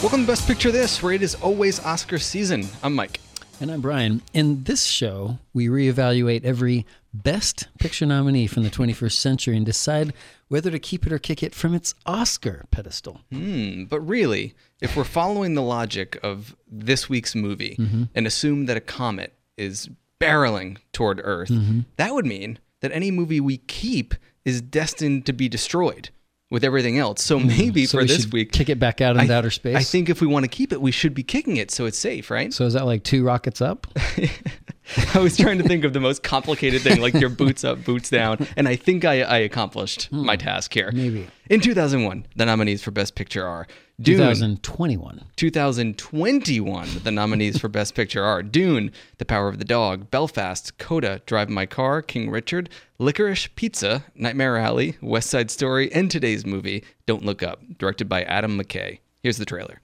Welcome to Best Picture This, where it is always Oscar season. I'm Mike. And I'm Brian. In this show, we reevaluate every Best Picture nominee from the 21st century and decide whether to keep it or kick it from its Oscar pedestal. Hmm, but really, if we're following the logic of this week's movie and assume that a comet is barreling toward Earth, that would mean that any movie we keep is destined to be destroyed with everything else. So maybe So for we this week, kick it back out into I- outer space. I think if we want to keep it, we should be kicking it so it's safe, right? So is that like two rockets up? I was trying to think of the most complicated thing, like your boots up, boots down, and I think I, I accomplished my task here. Hmm. Maybe. In 2001, the nominees for Best Picture are Dune. 2021. 2021, the nominees for Best Picture are Dune, The Power of the Dog, Belfast, Coda, Drive My Car, King Richard, Licorice Pizza, Nightmare Alley, West Side Story, and today's movie, Don't Look Up, directed by Adam McKay. Here's the trailer.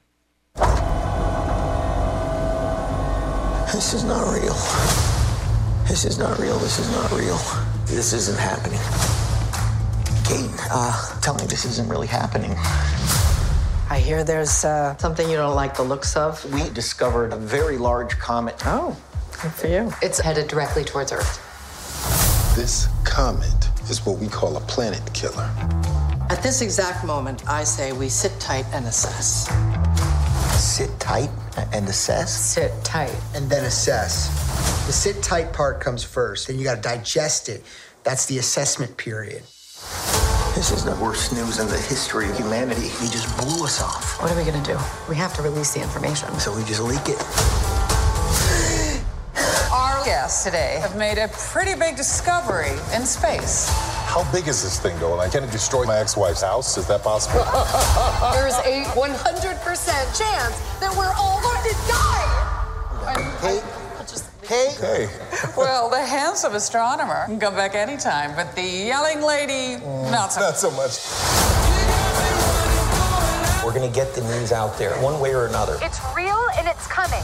This is not real. This is not real. This is not real. This isn't happening. Kate, uh, tell me this isn't really happening. I hear there's uh, something you don't like the looks of. We discovered a very large comet. Oh, good for you. It's headed directly towards Earth. This comet is what we call a planet killer. At this exact moment, I say we sit tight and assess. Sit tight and assess. Sit tight. and then assess. The sit tight part comes first, then you got to digest it. That's the assessment period. This is the worst news in the history of humanity. He just blew us off. What are we gonna do? We have to release the information. So we just leak it. Our guests today have made a pretty big discovery in space. How big is this thing, though? Like, can it destroy my ex-wife's house? Is that possible? There's a 100% chance that we're all going to die. Kate, Kate, hey, Well, the handsome astronomer can come back anytime, but the yelling lady, mm, not so not so much. We're gonna get the news out there, one way or another. It's real and it's coming.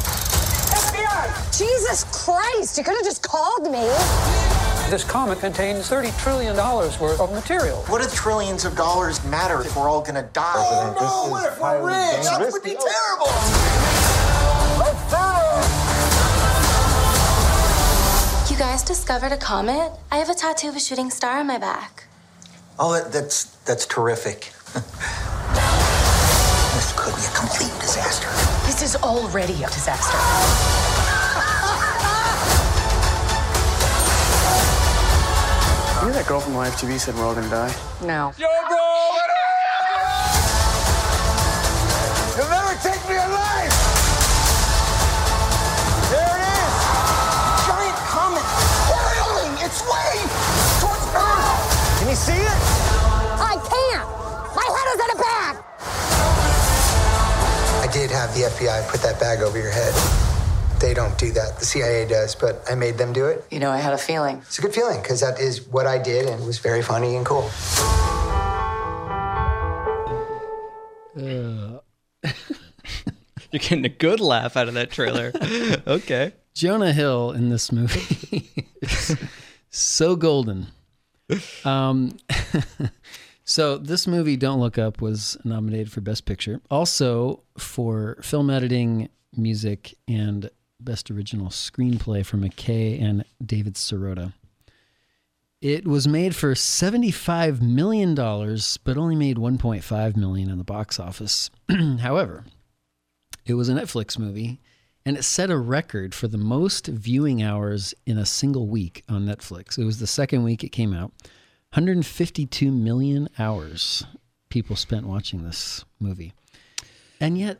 FBI! Jesus Christ, you could have just called me. This comet contains $30 trillion worth of material. What do trillions of dollars matter if we're all gonna die? Oh, oh no, what if we're rich? That would be oh. terrible. You guys discovered a comet? I have a tattoo of a shooting star on my back. Oh, that, that's that's terrific. this could be a complete disaster. This is already a disaster. You know that girl from Live TV said we're all gonna die? No. You'll never have the FBI put that bag over your head. They don't do that. The CIA does, but I made them do it. You know, I had a feeling. It's a good feeling because that is what I did and it was very funny and cool. You're getting a good laugh out of that trailer. okay. Jonah Hill in this movie so golden. Um, so this movie, Don't Look Up, was nominated for Best Picture, also for film editing, music, and Best Original Screenplay for McKay and David Sirota. It was made for $75 million, but only made 1.5 million in the box office. However, it was a Netflix movie, and it set a record for the most viewing hours in a single week on Netflix. It was the second week it came out. 152 million hours people spent watching this movie. And yet,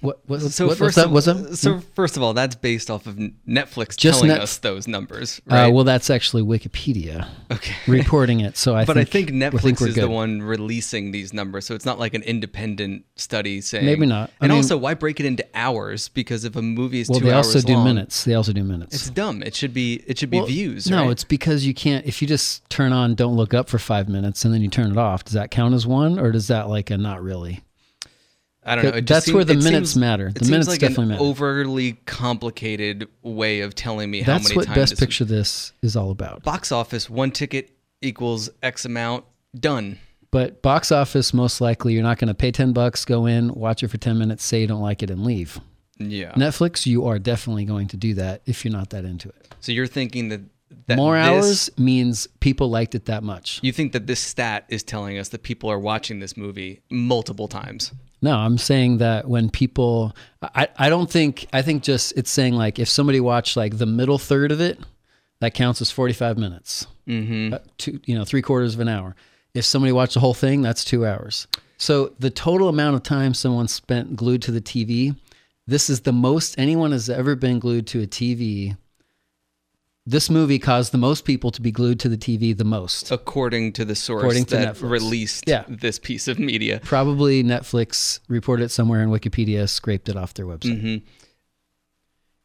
what was So what, first, what's that? of, that? so first of all, that's based off of Netflix Just telling Net- us those numbers, right? Uh, well, that's actually Wikipedia okay. reporting it. So I but think, I think Netflix think is the one releasing these numbers, so it's not like an independent study saying. Maybe not. I and mean- also, why break it into hours? Because if a movie is Well, two they also do long, minutes. They also do minutes. It's dumb. It should be. It should be Well, views. No, right? it's because you can't. If you just turn on "Don't Look Up" for five minutes and then you turn it off, does that count as one, or does that like a not really? I don't know. It just That's where the minutes seems- matter. it The seems minutes like definitely an matter. overly complicated way of telling me how That's many what times Best Picture this is all about. box office one ticket equals X amount. Done. But box office, most likely, you're not going to pay 10 bucks, go in, watch it for 10 minutes, say you don't like it, and leave. Yeah. Netflix, you are definitely going to do that if you're not that into it. So you're thinking that, that More this- hours means people liked it that much. You think that this stat is telling us that people are watching this movie multiple times? No, I'm saying that when people, I, I don't think, I think just it's saying like if somebody watched like the middle third of it, that counts as 45 minutes. Mm-hmm. Uh, two, you know, three quarters of an hour. If somebody watched the whole thing, that's two hours. So the total amount of time someone spent glued to the TV, this is the most anyone has ever been glued to a TV. This movie caused the most people to be glued to the TV the most. According to the source According to that Netflix. released Yeah. this piece of media. Probably Netflix reported it somewhere and Wikipedia scraped it off their website. Mm-hmm.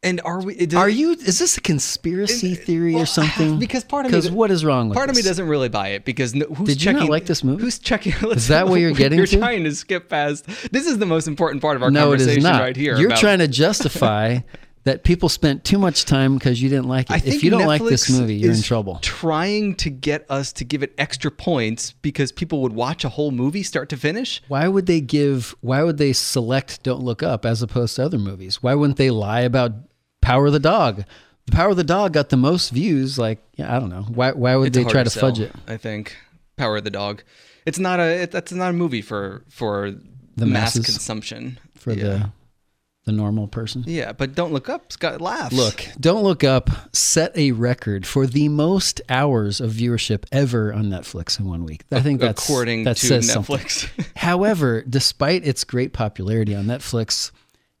And are we? Are you? Is this a conspiracy theory or something? Because part of me, what is wrong with part of me doesn't really buy it because no, who's Did you not checking? like this movie? Who's checking? Is that what you're getting You're to? trying to skip past. This is the most important part of our no, it conversation is not. right here. You're about- trying to justify that people spent too much time because you didn't like it. If you don't like this movie, you're in trouble. Trying to get us to give it extra points because people would watch a whole movie start to finish. Why would they give? Why would they select "Don't Look Up" as opposed to other movies? Why wouldn't they lie about Power of the Dog? The Power of the Dog got the most views. Like, yeah, I don't know. Why? Why would It's they try to fudge it? I think Power of the Dog. It's not a. It, that's not a movie for for The mass masses. consumption for yeah. the the normal person? Yeah, but don't look up. Got laughs. Look, Don't Look Up set a record for the most hours of viewership ever on Netflix in one week. I think that's according that to says Netflix. Something. However, despite its great popularity on Netflix,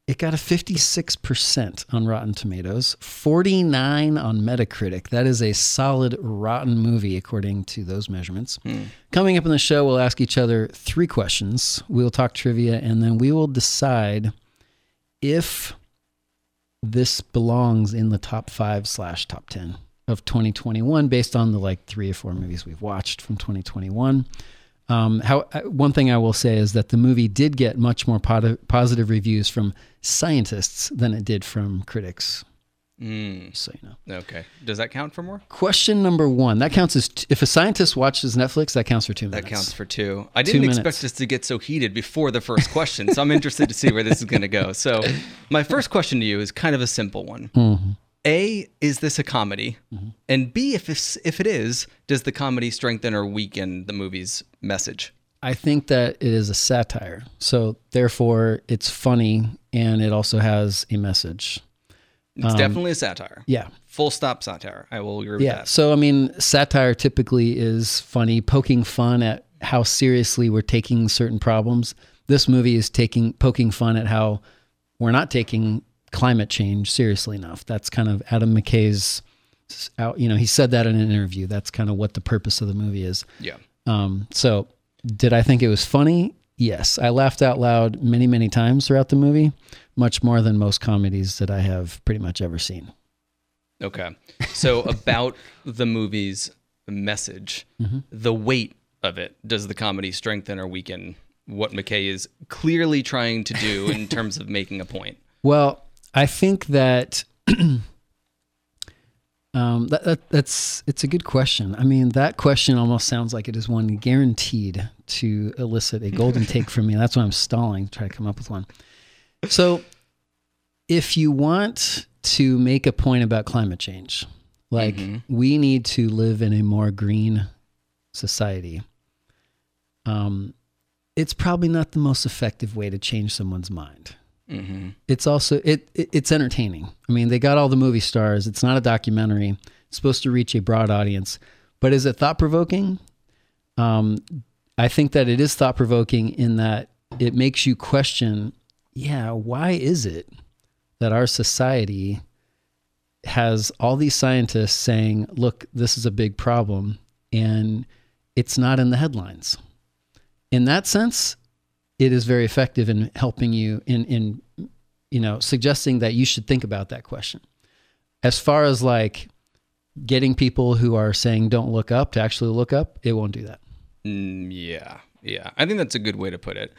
it got a 56% on Rotten Tomatoes, 49 on Metacritic. That is a solid rotten movie according to those measurements. Hmm. Coming up in the show, we'll ask each other three questions. We'll talk trivia and then we will decide if this belongs in the top five slash top 10 of 2021 based on the like three or four movies we've watched from 2021. Um, how uh, one thing I will say is that the movie did get much more poti- positive reviews from scientists than it did from critics. Mm. So you know. Okay. Does that count for more? Question number one. That counts as t- if a scientist watches Netflix. That counts for two That counts for two. I didn't minutes. expect us to get so heated before the first question, so I'm interested to see where this is going to go. So, my first question to you is kind of a simple one. Mhm. A, is this a comedy? And B, if if it is, does the comedy strengthen or weaken the movie's message? I think that it is a satire. So therefore, it's funny and it also has a message. It's Um, definitely a satire. Yeah. Full stop satire. I will agree with Yeah. that. So I mean, satire typically is funny, poking fun at how seriously we're taking certain problems. This movie is taking poking fun at how we're not taking climate change seriously enough. That's kind of Adam McKay's out, you know, he said that in an interview. That's kind of what the purpose of the movie is. Yeah. Um, so did I think it was funny? Yes. I laughed out loud many, many times throughout the movie, much more than most comedies that I have pretty much ever seen. Okay. So, about the movie's message, Mhm. the weight of it, does the comedy strengthen or weaken what McKay is clearly trying to do in terms of making a point? Well, I think that um, that, that that's it's a good question. I mean, that question almost sounds like it is one guaranteed to elicit a golden take from me. That's why I'm stalling to try to come up with one. So, if you want to make a point about climate change, like we need to live in a more green society, um, it's probably not the most effective way to change someone's mind Mm-hmm. it's also it, it it's entertaining. I mean, they got all the movie stars. It's not a documentary. It's supposed to reach a broad audience, but is it thought provoking? Um, I think that it is thought provoking in that it makes you question. Yeah, why is it that our society has all these scientists saying, "Look, this is a big problem," and it's not in the headlines? In that sense, it is very effective in helping you in in you know suggesting that you should think about that question as far as like getting people who are saying don't look up to actually look up it won't do that Mm, yeah. Yeah. I think that's a good way to put it.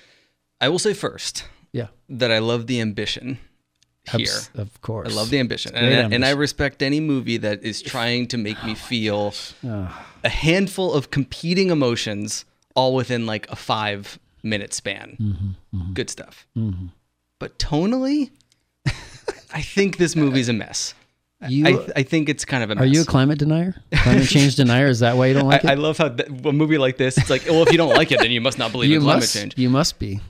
I will say first yeah that I love the ambition here. Of course. I love the ambition. And, I- and I respect any movie that is trying to make me feel Ah. a handful of competing emotions all within like a five minute span. Mm-hmm, Good stuff. But tonally, I think this movie's a mess. You- I, I think it's kind of a mess. Are you a climate denier? Climate change denier? Is that why you don't like I, I love how th- a movie like this, it's like, well, if you don't like it, then you must not believe you in climate must. change. You must be.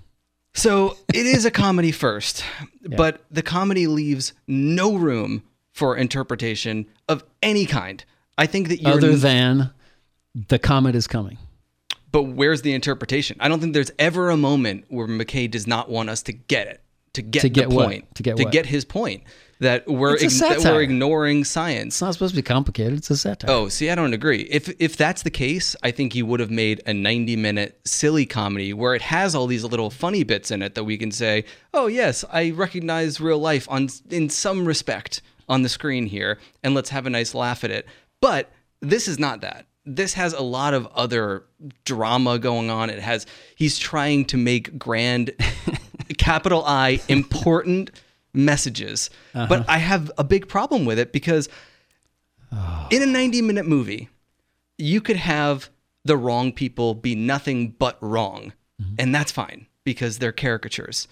So it is a comedy first, but the comedy leaves no room for interpretation of any kind. I think that you're Other than the comet is coming. but where's the interpretation? I don't think there's ever a moment where McKay does not want us to get it, to get, To get the what? point, To get to what? his point that we're ign- that we're ignoring science. It's not supposed to be complicated. It's a satire. Oh, see, I don't agree. If if that's the case, I think you would have made a 90 minute silly comedy where it has all these little funny bits in it that we can say, "Oh, yes, I recognize real life on in some respect on the screen here and let's have a nice laugh at it." But this is not that. This has a lot of other drama going on. It has he's trying to make grand capital I important messages. But uh-huh. I have a big problem with it because in a 90 minute movie, you could have the wrong people be nothing but wrong. Mm-hmm. And that's fine because they're caricatures.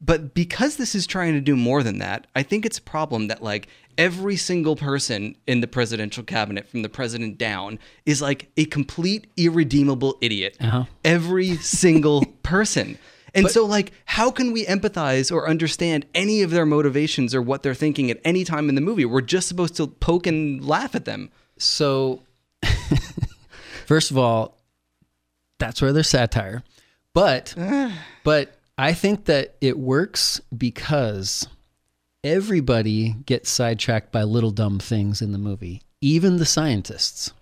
But because this is trying to do more than that, I think it's a problem that like every single person in the presidential cabinet from the president down is like a complete irredeemable idiot. Uh-huh. Every single person. And so like how can we empathize or understand any of their motivations or what they're thinking at any time in the movie? We're just supposed to poke and laugh at them. So, first of all, that's where there's satire. But, but I think that it works because everybody gets sidetracked by little dumb things in the movie, even the scientists.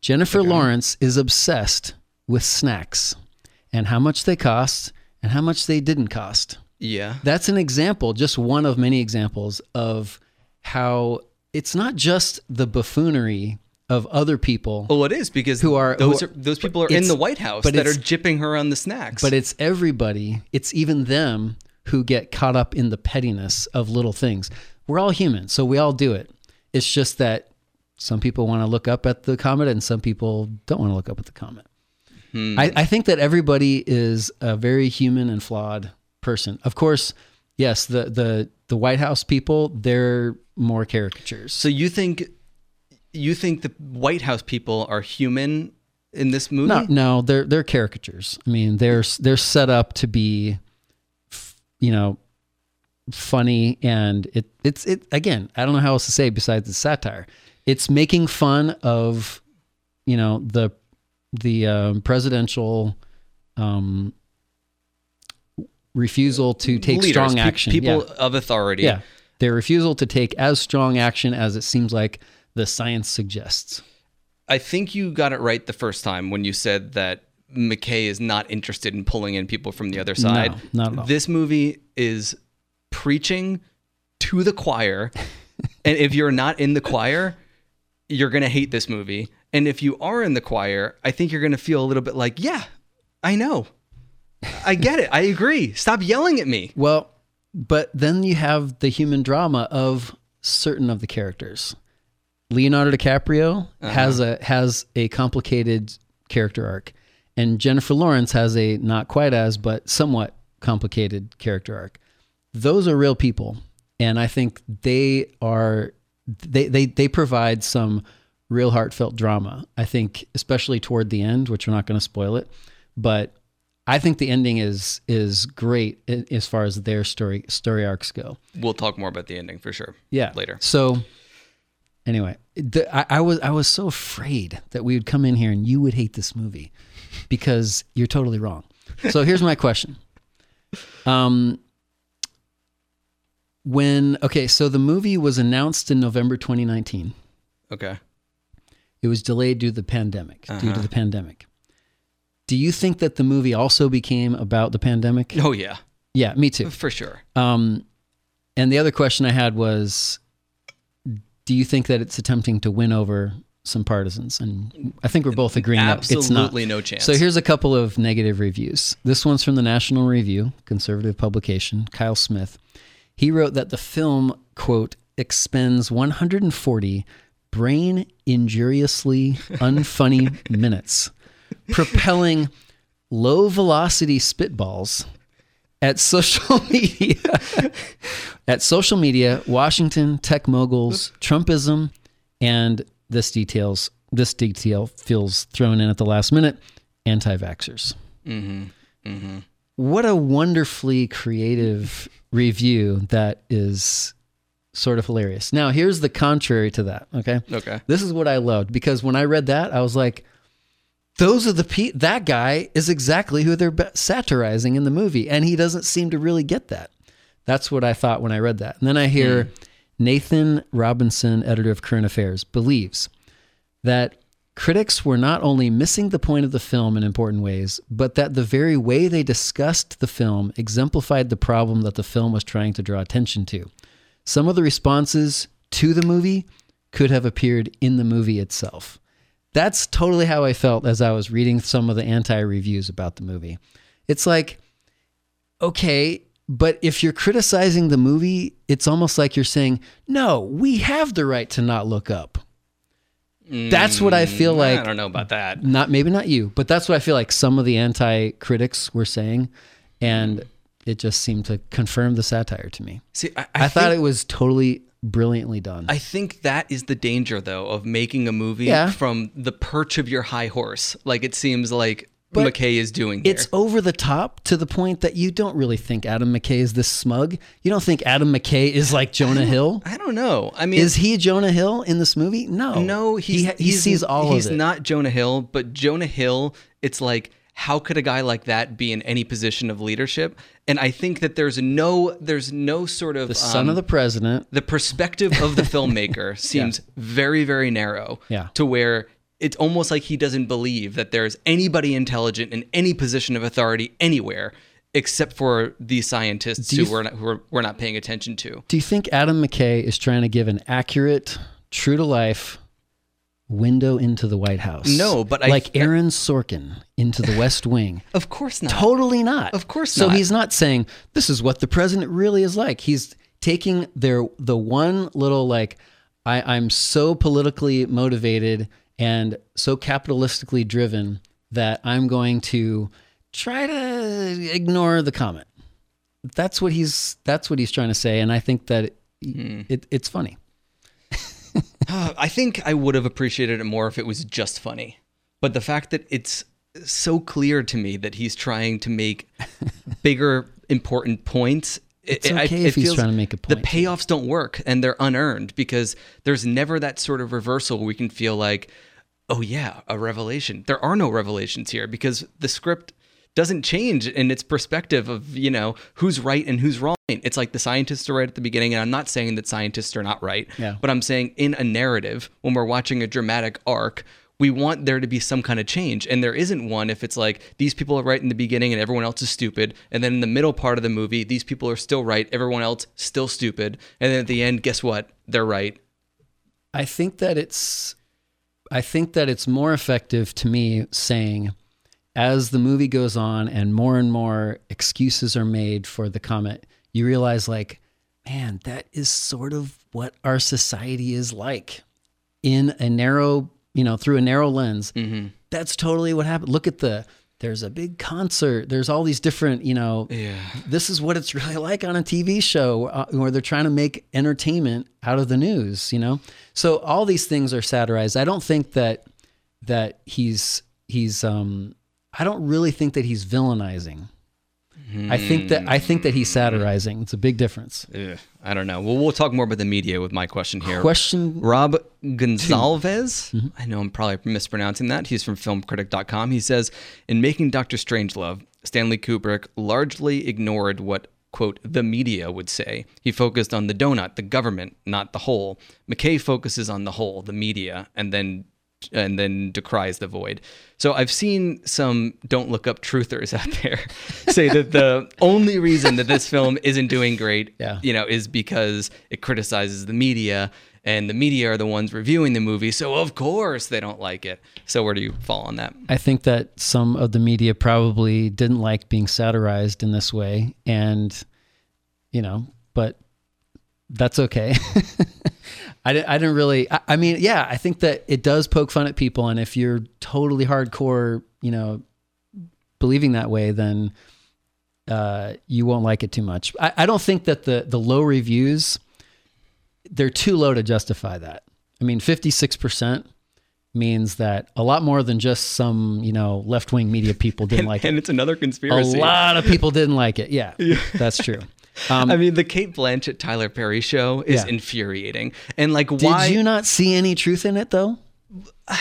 Jennifer Lawrence is obsessed with snacks and how much they cost and how much they didn't cost. Yeah. That's an example, just one of many examples of how it's not just the buffoonery of other people. Well, it is because who are those who are, those people are in the White House that are jipping her on the snacks. But it's everybody. It's even them who get caught up in the pettiness of little things. We're all human, so we all do it. It's just that some people want to look up at the comet and some people don't want to look up at the comet. Hmm. I, I think that everybody is a very human and flawed person. Of course, yes, the the the White House people, they're more caricatures. so you think you think the White House people are human in this movie? No, no, they're they're caricatures. I mean, they're they're set up to be, you know, funny, and it it's it again. I don't know how else to say besides the satire. It's making fun of, you know, the the um, presidential um, refusal to take Leaders, strong pe- action. people yeah. of authority. Yeah, their refusal to take as strong action as it seems like the science suggests. I think you got it right the first time when you said that McKay is not interested in pulling in people from the other side. No, not at all. This movie is preaching to the choir. and if you're not in the choir, you're going to hate this movie. And if you are in the choir, I think you're going to feel a little bit like, yeah, I know. I get it. I agree. Stop yelling at me. Well, but then you have the human drama of certain of the characters. Leonardo DiCaprio uh-huh. has a has a complicated character arc, and Jennifer Lawrence has a not quite as but somewhat complicated character arc. Those are real people, and I think they are they they they provide some real heartfelt drama. I think especially toward the end, which we're not going to spoil it, but I think the ending is is great as far as their story story arcs go. We'll talk more about the ending for sure. Yeah. Later. So anyway, the, I, I was I was so afraid that we would come in here and you would hate this movie because you're totally wrong. So here's my question. Um when okay, so the movie was announced in November 2019. Okay. It was delayed due to the pandemic. Due to Uh-huh. the pandemic. Do you think that the movie also became about the pandemic? Oh, yeah. Yeah, me too. For sure. Um, and the other question I had was, do you think that it's attempting to win over some partisans? And I think we're both agreeing that it's not. Absolutely no chance. So here's a couple of negative reviews. This one's from the National Review, conservative publication. Kyle Smith. He wrote that the film, quote, expends 140 brain injuriously unfunny minutes, propelling low velocity spitballs at social media at social media washington tech moguls trumpism and this details this detail feels thrown in at the last minute anti-vaxxers Mm-hmm. Mm-hmm. what a wonderfully creative review that is sort of hilarious. Now here's the contrary to that okay? Okay. this is what i loved because when i read that i was like those are the pe- that guy is exactly who they're satirizing in the movie and he doesn't seem to really get that. That's what i thought when i read that. And then i hear hmm. nathan robinson editor of current affairs believes that critics were not only missing the point of the film in important ways but that the very way they discussed the film exemplified the problem that the film was trying to draw attention to some of the responses to the movie could have appeared in the movie itself that's totally how I felt as I was reading some of the anti reviews about the movie. It's like, okay, but if you're criticizing the movie, it's almost like you're saying, no, we have the right to not look up. That's what I feel Mm, like. I don't know about that. Not maybe not you, but that's what I feel like some of the anti critics were saying, and it just seemed to confirm the satire to me. See, I, I, thought think- it was totally brilliantly done. I think that is the danger, though, of making a movie Yeah. from the perch of your high horse, like it seems like But McKay is doing here. It's over the top to the point that you don't really think Adam McKay is this smug. You don't think Adam McKay is like Jonah Hill. I don't know. I mean, is he Jonah Hill in this movie? No, No, he's, he, he sees all He's of it. He's not Jonah Hill, but Jonah Hill. It's like how could a guy like that be in any position of leadership? And I think that there's no there's no sort of the son um, of the president. the perspective of the filmmaker seems very very narrow Yeah. to where it's almost like he doesn't believe that there's anybody intelligent in any position of authority anywhere except for these scientists who you we're not, who we're, we're not paying attention to. Do you think Adam McKay is trying to give an accurate, true to life window into the White House? No, but I- like Aaron Sorkin into the West Wing. Of course not. Totally not. Of course not. so he's not saying this is what the president really is like. He's taking their the one little like I, I'm so politically motivated and so capitalistically driven that I'm going to try to ignore the comment. That's what he's that's what he's trying to say, and I think that Hmm. it, it's funny. I think I would have appreciated it more if it was just funny. But the fact that it's so clear to me that he's trying to make bigger, important points. It's okay if he's trying to make a point. The payoffs don't work and they're unearned because there's never that sort of reversal where we can feel like, oh, yeah, a revelation. There are no revelations here because the script doesn't change in its perspective of, you know, who's right and who's wrong. It's like the scientists are right at the beginning. And I'm not saying that scientists are not right. Yeah. But I'm saying in a narrative, when we're watching a dramatic arc, we want there to be some kind of change. And there isn't one if it's like these people are right in the beginning and everyone else is stupid. And then in the middle part of the movie, these people are still right, everyone else still stupid. And then at the end, guess what? They're right. I think that it's I think that it's more effective to me saying as the movie goes on and more and more excuses are made for the comment, you realize like, man, that is sort of what our society is like in a narrow, you know, through a narrow lens. That's totally what happened. Look at the there's a big concert. There's all these different, you know, Yeah. this is what it's really like on a TV show uh, where they're trying to make entertainment out of the news, you know? So all these things are satirized. I don't think that that he's he's um I don't really think that he's villainizing. I think that I think that he's hmm. satirizing. It's a big difference. Ugh, I don't know. Well, we'll talk more about the media with my question here. Question Rob Gonzalez. Mm-hmm. I know I'm probably mispronouncing that. He's from filmcritic.com. He says, In making Doctor Strangelove, Stanley Kubrick largely ignored what, quote, the media would say. He focused on the donut, the government, not the whole. McKay focuses on the whole, the media, and then and then decries the void. So I've seen some don't look up truthers out there say that the only reason that this film isn't doing great, Yeah. you know, is because it criticizes the media and the media are the ones reviewing the movie. So of course they don't like it. So where do you fall on that? I think that some of the media probably didn't like being satirized in this way and you know, but that's okay. I, I didn't really. I, I mean, yeah, I think that it does poke fun at people, and if you're totally hardcore, you know, believing that way, then uh, you won't like it too much. I, I don't think that the the low reviews they're too low to justify that. I mean, fifty six percent means that a lot more than just some you know left wing media people didn't and, like it. and it's another conspiracy. A lot of people didn't like it. Yeah, that's true. Um, I mean, the Cate Blanchett Tyler Perry show is Yeah. infuriating, and like, did why? Did you not see any truth in it though?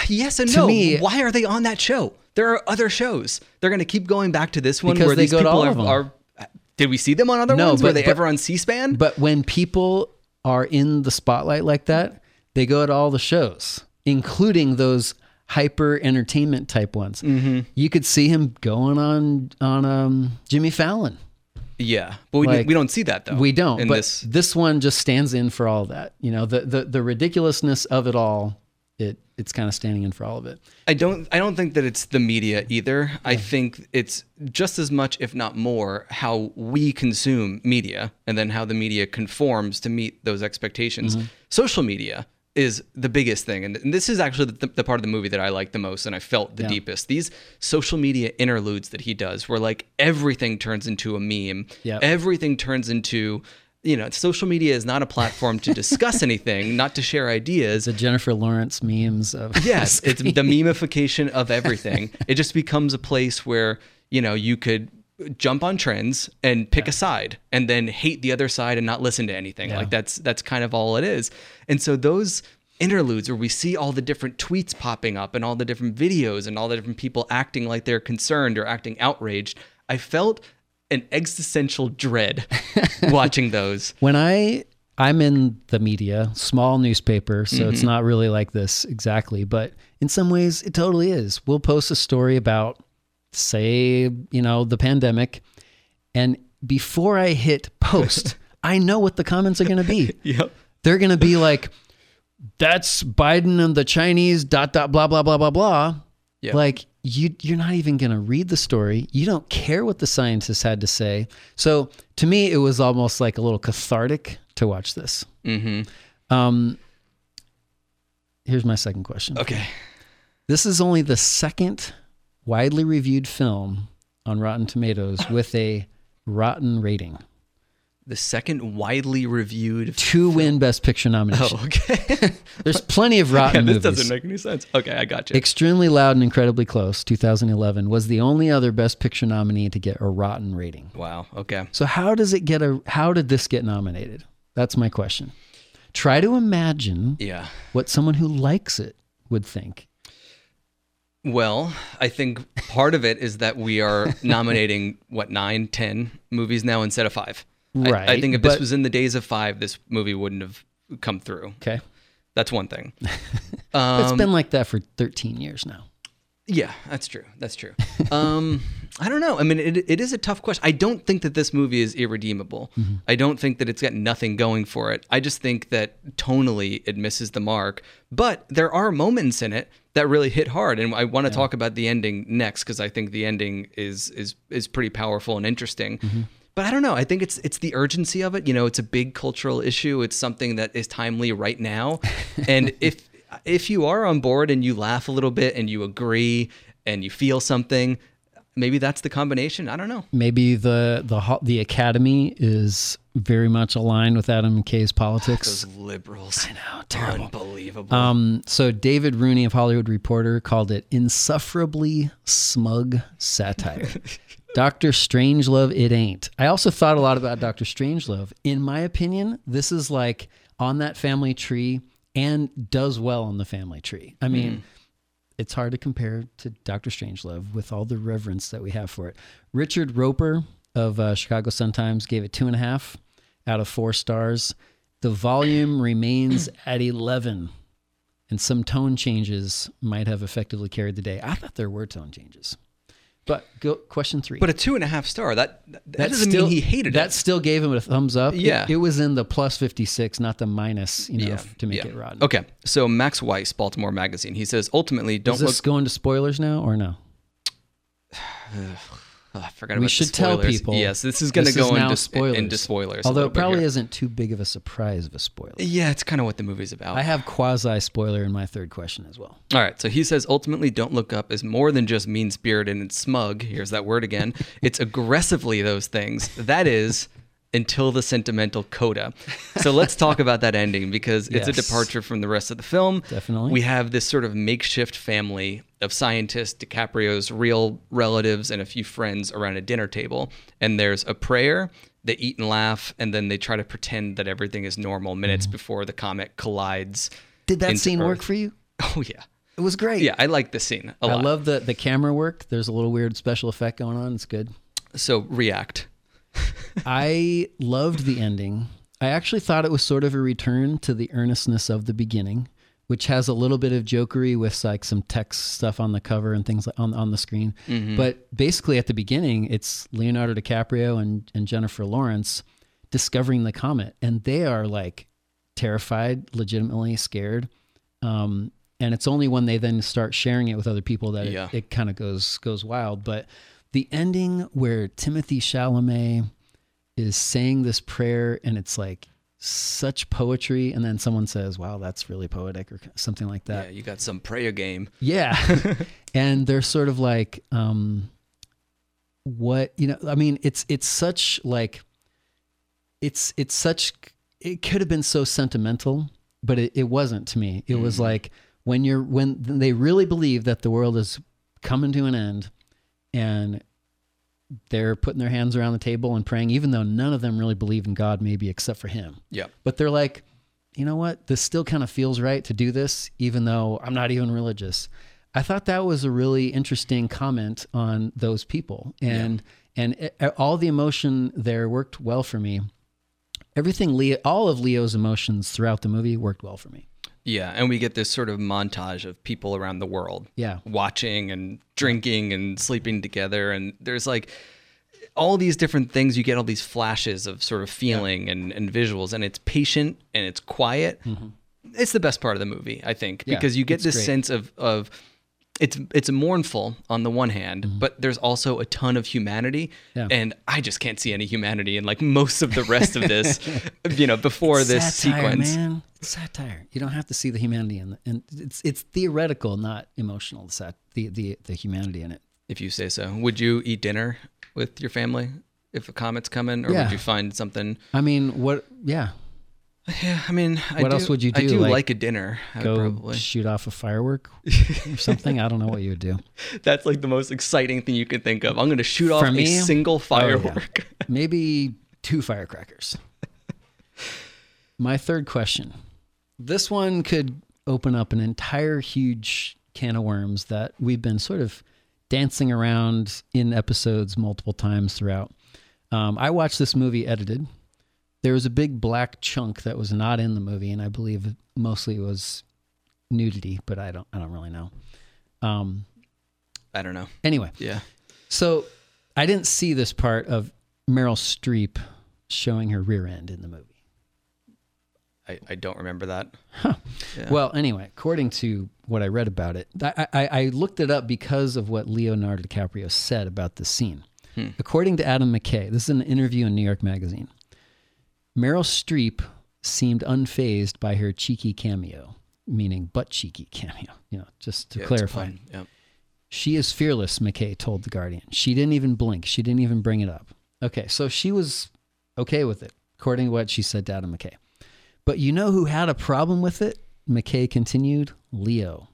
yes and to no. me- why are they on that show? There are other shows. They're going to keep going back to this one Because where they these go to people all are, are. Did we see them on other No, ones? Were they but- ever on C-SPAN? But when people are in the spotlight like that, they go to all the shows, including those hyper entertainment type ones. Mm-hmm. You could see him going on on um, Jimmy Fallon. Yeah, but we, Like, we don't see that though. We don't. But this, this one just stands in for all that. You know, the the the ridiculousness of it all. It it's kind of standing in for all of it. I don't I don't think that it's the media either. I think it's just as much if not more how we consume media and then how the media conforms to meet those expectations. Mm-hmm. Social media is the biggest thing and, and this is actually the, the part of the movie that I like the most and I felt the Yeah. deepest. These social media interludes that he does where like everything turns into a meme. Yep. Everything turns into you know, social media is not a platform to discuss anything, not to share ideas. The Jennifer Lawrence memes of Yes, it's the memification of everything. it just becomes a place where, you know, you could jump on trends and pick a side and then hate the other side and not listen to anything. Yeah. Like that's that's kind of all it is. And so those interludes where we see all the different tweets popping up and all the different videos and all the different people acting like they're concerned or acting outraged, I felt an existential dread watching those. when I I'm in the media, small newspaper, so it's Mhm. not really like this exactly, but in some ways it totally is. We'll post a story about say, you know, the pandemic and before I hit post, I know what the comments are going to be. Yep. They're going to be like that's Biden and the Chinese dot dot blah blah blah blah blah. Yeah. Like you you're not even going to read the story. You don't care what the scientists had to say. So to me it was almost like a little cathartic to watch this. Mm-hmm. Um Here's my second question. Okay. This is only the second widely reviewed film on Rotten Tomatoes with a rotten rating. The second widely reviewed To win Best Picture nomination. Oh, okay. There's plenty of rotten yeah, this movies. doesn't make any sense. Okay, I got you. Extremely Loud and Incredibly Close, 2011, was the only other Best Picture nominee to get a rotten rating. wow. Okay. So how does it get a? How did this get nominated? That's my question. Try to imagine Yeah. what someone who likes it would think. Well, I think part of it is that we are nominating what nine, ten movies now instead of five. I- I, think if this was in the days of five, this movie wouldn't have come through. Okay, That's one thing. It's been like that for 13 years now. Yeah, that's true. That's true. Um, I don't know. I mean, it, it is a tough question. I don't think that this movie is irredeemable. Mm-hmm. I don't think that it's got nothing going for it. I just think that tonally it misses the mark. But there are moments in it that really hit hard, and I want to talk about the ending next because I think the ending is is is pretty powerful and interesting. Mm-hmm. But I don't know. I think it's it's the urgency of it. You know, it's a big cultural issue. It's something that is timely right now. And if if you are on board and you laugh a little bit and you agree and you feel something, maybe that's the combination. I don't know. Maybe the the the Academy is very much aligned with Adam McKay's politics. Those liberals. I know, terrible. Unbelievable. Um, so David Rooney of Hollywood Reporter called it insufferably smug satire. Doctor Strangelove, it ain't. I also thought a lot about Doctor Strangelove. In my opinion, this is like on that family tree and does well on the family tree. I mean, it's hard to compare to Doctor Strangelove with all the reverence that we have for it. Richard Roeper of uh, Chicago Sun Times gave it two and a half out of four stars. The volume remains at 11, and some tone changes might have effectively carried the day. I thought there were tone changes. But go, question three. but a two and a half star, that, that, That doesn't still- mean he hated that it. still gave him a thumbs up. It- Yeah. It, was in the plus 56, not the minus, you know, Yeah, to make yeah. it rotten. Okay, so Max Weiss, Baltimore Magazine, he says ultimately don't Is this look. going to spoilers now or no? Oh, I forgot we about should tell people. Yes, this is going to go into spoilers. into spoilers. Although it probably isn't too big of a surprise of a spoiler. Yeah, it's kind of what the movie's about. I have quasi spoiler in my third question as well. All right, so he says ultimately Don't Look Up is more than just mean spirited and smug. Here's that word again. It's aggressively those things. That is until the sentimental coda. So let's talk about that ending because it's a departure from the rest of the film. Definitely. We have this sort of makeshift family of scientists, DiCaprio's real relatives, and a few friends around a dinner table. And there's a prayer. They eat and laugh, and then they try to pretend that everything is normal minutes before the comet collides. Mm-hmm. Did that into scene work for you? Oh yeah. It was great. Yeah, I like the scene a I lot. I love the the camera work. There's a little weird special effect going on. It's good. so react. I loved the ending. I actually thought it was sort of a return to the earnestness of the beginning, which has a little bit of jokery with like some text stuff on the cover and things like on on the screen. Mhm. But basically, at the beginning, it's Leonardo DiCaprio and and Jennifer Lawrence discovering the comet, and they are like terrified, legitimately scared. Um, and it's only when they then start sharing it with other people that Yeah. it, it kind of goes goes wild. But the ending where Timothée Chalamet is saying this prayer and it's like such poetry and then someone says wow that's really poetic or something like that yeah, you got some prayer game. yeah. and they're sort of like, um, what, you know, I mean, it's, it's such like, it's, it's such, it could have been so sentimental, but it, it wasn't to me. It was Mhm. like when you're, when they really believe that the world is coming to an end and they're putting their hands around the table and praying, even though none of them really believe in God, maybe except for him. Yeah. But they're like, you know what? This still kind of feels right to do this, even though I'm not even religious. I thought that was a really interesting comment on those people, and and it, all the emotion there worked well for me. Everything Leo, all of Leo's emotions throughout the movie worked well for me. Yeah, and we get this sort of montage of people around the world Yeah. watching and drinking and sleeping together and there's like all these different things you get all these flashes of sort of feeling and, and visuals and it's patient and it's quiet. It's the best part of the movie, I think, Mm-hmm. Yeah, because you get this great. sense of of it's it's mournful on the one hand, Mm-hmm. but there's also a ton of humanity, Yeah. and I just can't see any humanity in like most of the rest of this, you know, before It's this satire, sequence. man. It's satire. You don't have to see the humanity in the, and it's it's theoretical, not emotional. The sat, the the the humanity in it. if you say so. Would you eat dinner with your family if a comet's coming, or Yeah. would you find something? I mean, what? Yeah. Yeah, I mean, I what do- else would you do? I do like, a dinner. I go probably. shoot off a firework or something. I don't know what you would do. That's like the most exciting thing you can think of. I'm going to shoot off For me, a single oh, yeah. firework. Maybe two firecrackers. My third question. This one could open up an entire huge can of worms that we've been sort of dancing around in episodes multiple times throughout. Um, I watched this movie edited. There was a big black chunk that was not in the movie, and I believe mostly it was nudity, but I don't I don't really know. Um, I don't know. Anyway, Yeah. so I didn't see this part of Meryl Streep showing her rear end in the movie. I, I don't remember that. Yeah. Well, anyway, according to what I read about it, I, I, I looked it up because of what Leonardo DiCaprio said about the scene. Hmm. According to Adam McKay, this is an interview in New York Magazine. Meryl Streep seemed unfazed by her cheeky cameo, meaning butt cheeky cameo. You know, just to Yeah, clarify. Yep. She is fearless, McKay told The Guardian. She didn't even blink. She didn't even bring it up. Okay, so she was okay with it, according to what she said to Adam McKay. But you know who had a problem with it? McKay continued Leo.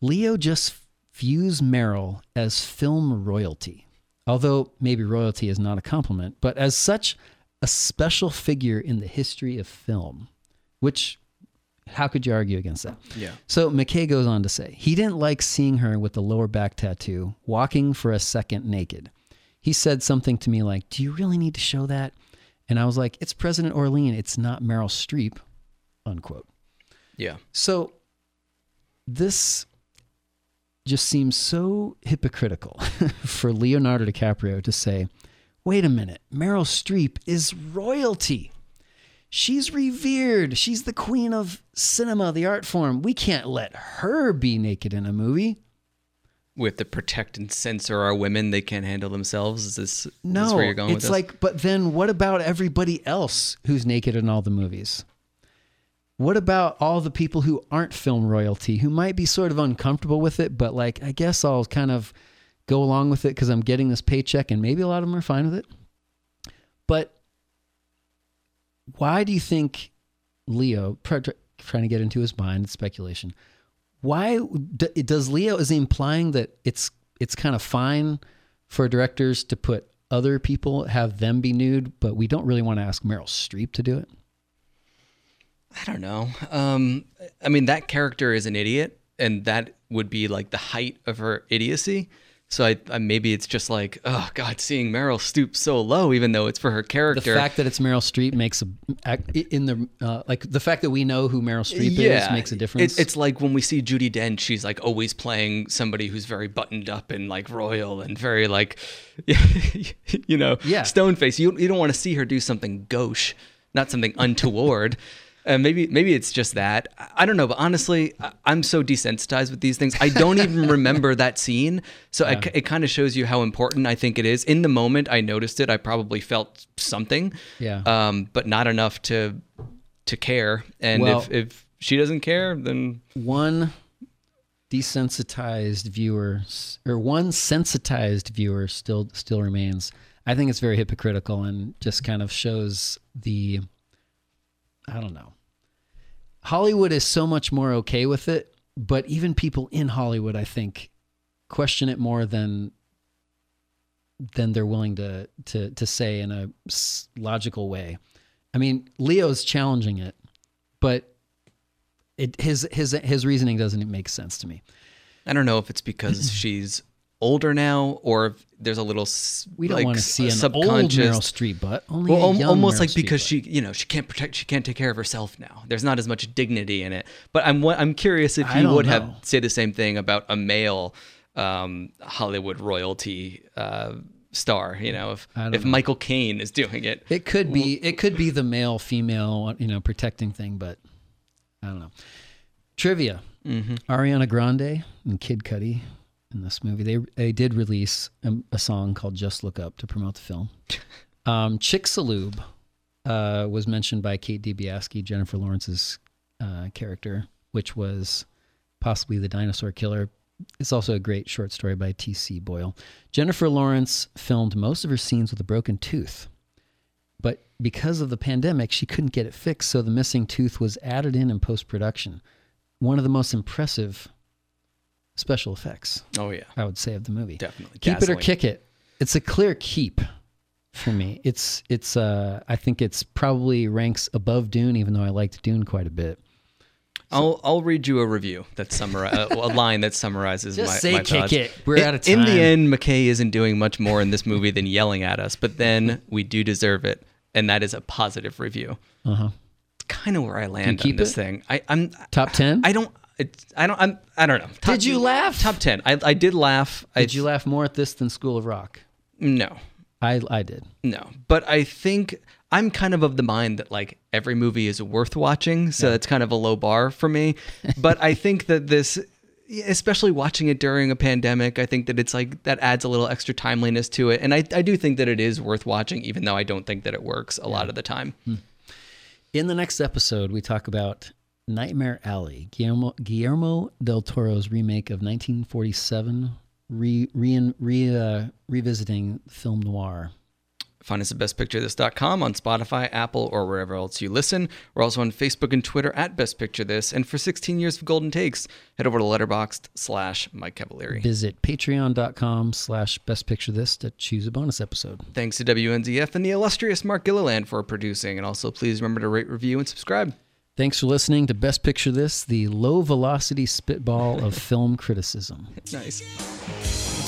Leo just views Meryl as film royalty, although maybe royalty is not a compliment, but as such a special figure in the history of film, which how could you argue against that? Yeah. So McKay goes on to say he didn't like seeing her with the lower back tattoo walking for a second naked. He said something to me like, Do you really need to show that? And I was like, It's President Orlean, it's not Meryl Streep, unquote. Yeah. So this just seems so hypocritical for Leonardo DiCaprio to say, wait a minute, Meryl Streep is royalty. She's revered. She's the queen of cinema, the art form. We can't let her be naked in a movie. we have to protect and censor our women. They can't handle themselves. Is this, is this No, where you're going with it's like, but then what about everybody else who's naked in all the movies? What about all the people who aren't film royalty, who might be sort of uncomfortable with it, but like, I guess I'll kind of go along with it because I'm getting this paycheck, and maybe a lot of them are fine with it. But why do you think Leo, try- try- trying to get into his mind, speculation, why does Leo is he implying that it's it's kind of fine for directors to put other people have them be nude, but we don't really want to ask Meryl Streep to do it? I don't know. Um, I mean, that character is an idiot, and that would be like the height of her idiocy. So I, I maybe it's just like, oh God, seeing Meryl stoop so low, even though it's for her character. The fact that it's Meryl Streep makes a in the uh, like the fact that we know who Meryl Streep is makes a difference. It, it's like when we see Judi Dench, she's like always playing somebody who's very buttoned up and like royal and very like, you know, Yeah. stone face. You you don't want to see her do something gauche, not something untoward. And maybe maybe it's just that I- I don't know, but honestly, I- I'm so desensitized with these things. I don't even remember that scene, so I c it kind of shows you how important I think it is. In the moment, I noticed it. I probably felt something, Yeah. um, but not enough to to care. And Well- if if she doesn't care, then one desensitized viewer or one sensitized viewer still still remains. I think it's very hypocritical and just kind of shows the I don't know. Hollywood is so much more okay with it, but even people in Hollywood I think question it more than than they're willing to to to say in a logical way. I mean, Leo's challenging it, but it his his his reasoning doesn't make sense to me. I don't know if it's because she's older now or if there's a little We don't like, want to see an old subconscious Meryl Streep butt. Only well, a al- young almost Meryl like Streep because butt. she, you know, she can't protect, she can't take care of herself now. There's not as much dignity in it. But I'm, I'm curious if you would know. have say the same thing about a male um, Hollywood royalty uh, star. You know, if if know. Michael Caine is doing it, It could be it could be the male female you know protecting thing, but I don't know. Trivia: Mm-hmm. Ariana Grande and Kid Cudi in this movie they they did release a, a song called "Just Look Up" to promote the film. Um, Chicxulub uh, was mentioned by Kate Dibiasky, Jennifer Lawrence's uh, character, which was possibly the dinosaur killer. It's also a great short story by T.C. Boyle. Jennifer Lawrence filmed most of her scenes with a broken tooth, but because of the pandemic, she couldn't get it fixed, so the missing tooth was added in in post production. One of the most impressive special effects, oh yeah, I would say, of the movie. definitely Keep it or kick it. It's a clear keep for me. It's it's uh I think it's probably ranks above Dune, even though I liked Dune quite a bit. I'll I'll read you a review that summarize a line that summarizes Just my, say my kick thoughts. it. We're In- out of time. In the end, McKay isn't doing much more in this movie than yelling at us, but then we do deserve it, and that is a positive review. Uh huh. It's kind of where I land on keep this it? thing. I, I'm Top ten. I don't. It's, I don't. I'm. I don't know. Top- Did you laugh? Top ten. I, I did laugh. I, Did you laugh more at this than School of Rock? No. I I did. No, but I think I'm kind of of the mind that like every movie is worth watching, so it's kind of a low bar for me. But I think that this, especially watching it during a pandemic, I think that it's like that adds a little extra timeliness to it, and I I do think that it is worth watching, even though I don't think that it works a lot of the time. Hmm. In the next episode, we talk about Nightmare Alley, Guillermo, Guillermo del Toro's remake of 1947, re, re, re, uh, revisiting film noir. Find us at bestpicturethis.com on Spotify, Apple, or wherever else you listen. We're also on Facebook and Twitter at Best Picture This. And for 16 years of Golden Takes, head over to letterboxd slash Mike Cavalieri. Visit patreon.com slash best picture this to choose a bonus episode. Thanks to WNZF and the illustrious Mark Gilliland for producing. And also, please remember to rate, review, and subscribe. Thanks for listening to Best Picture This, the low velocity spitball of film criticism. Nice.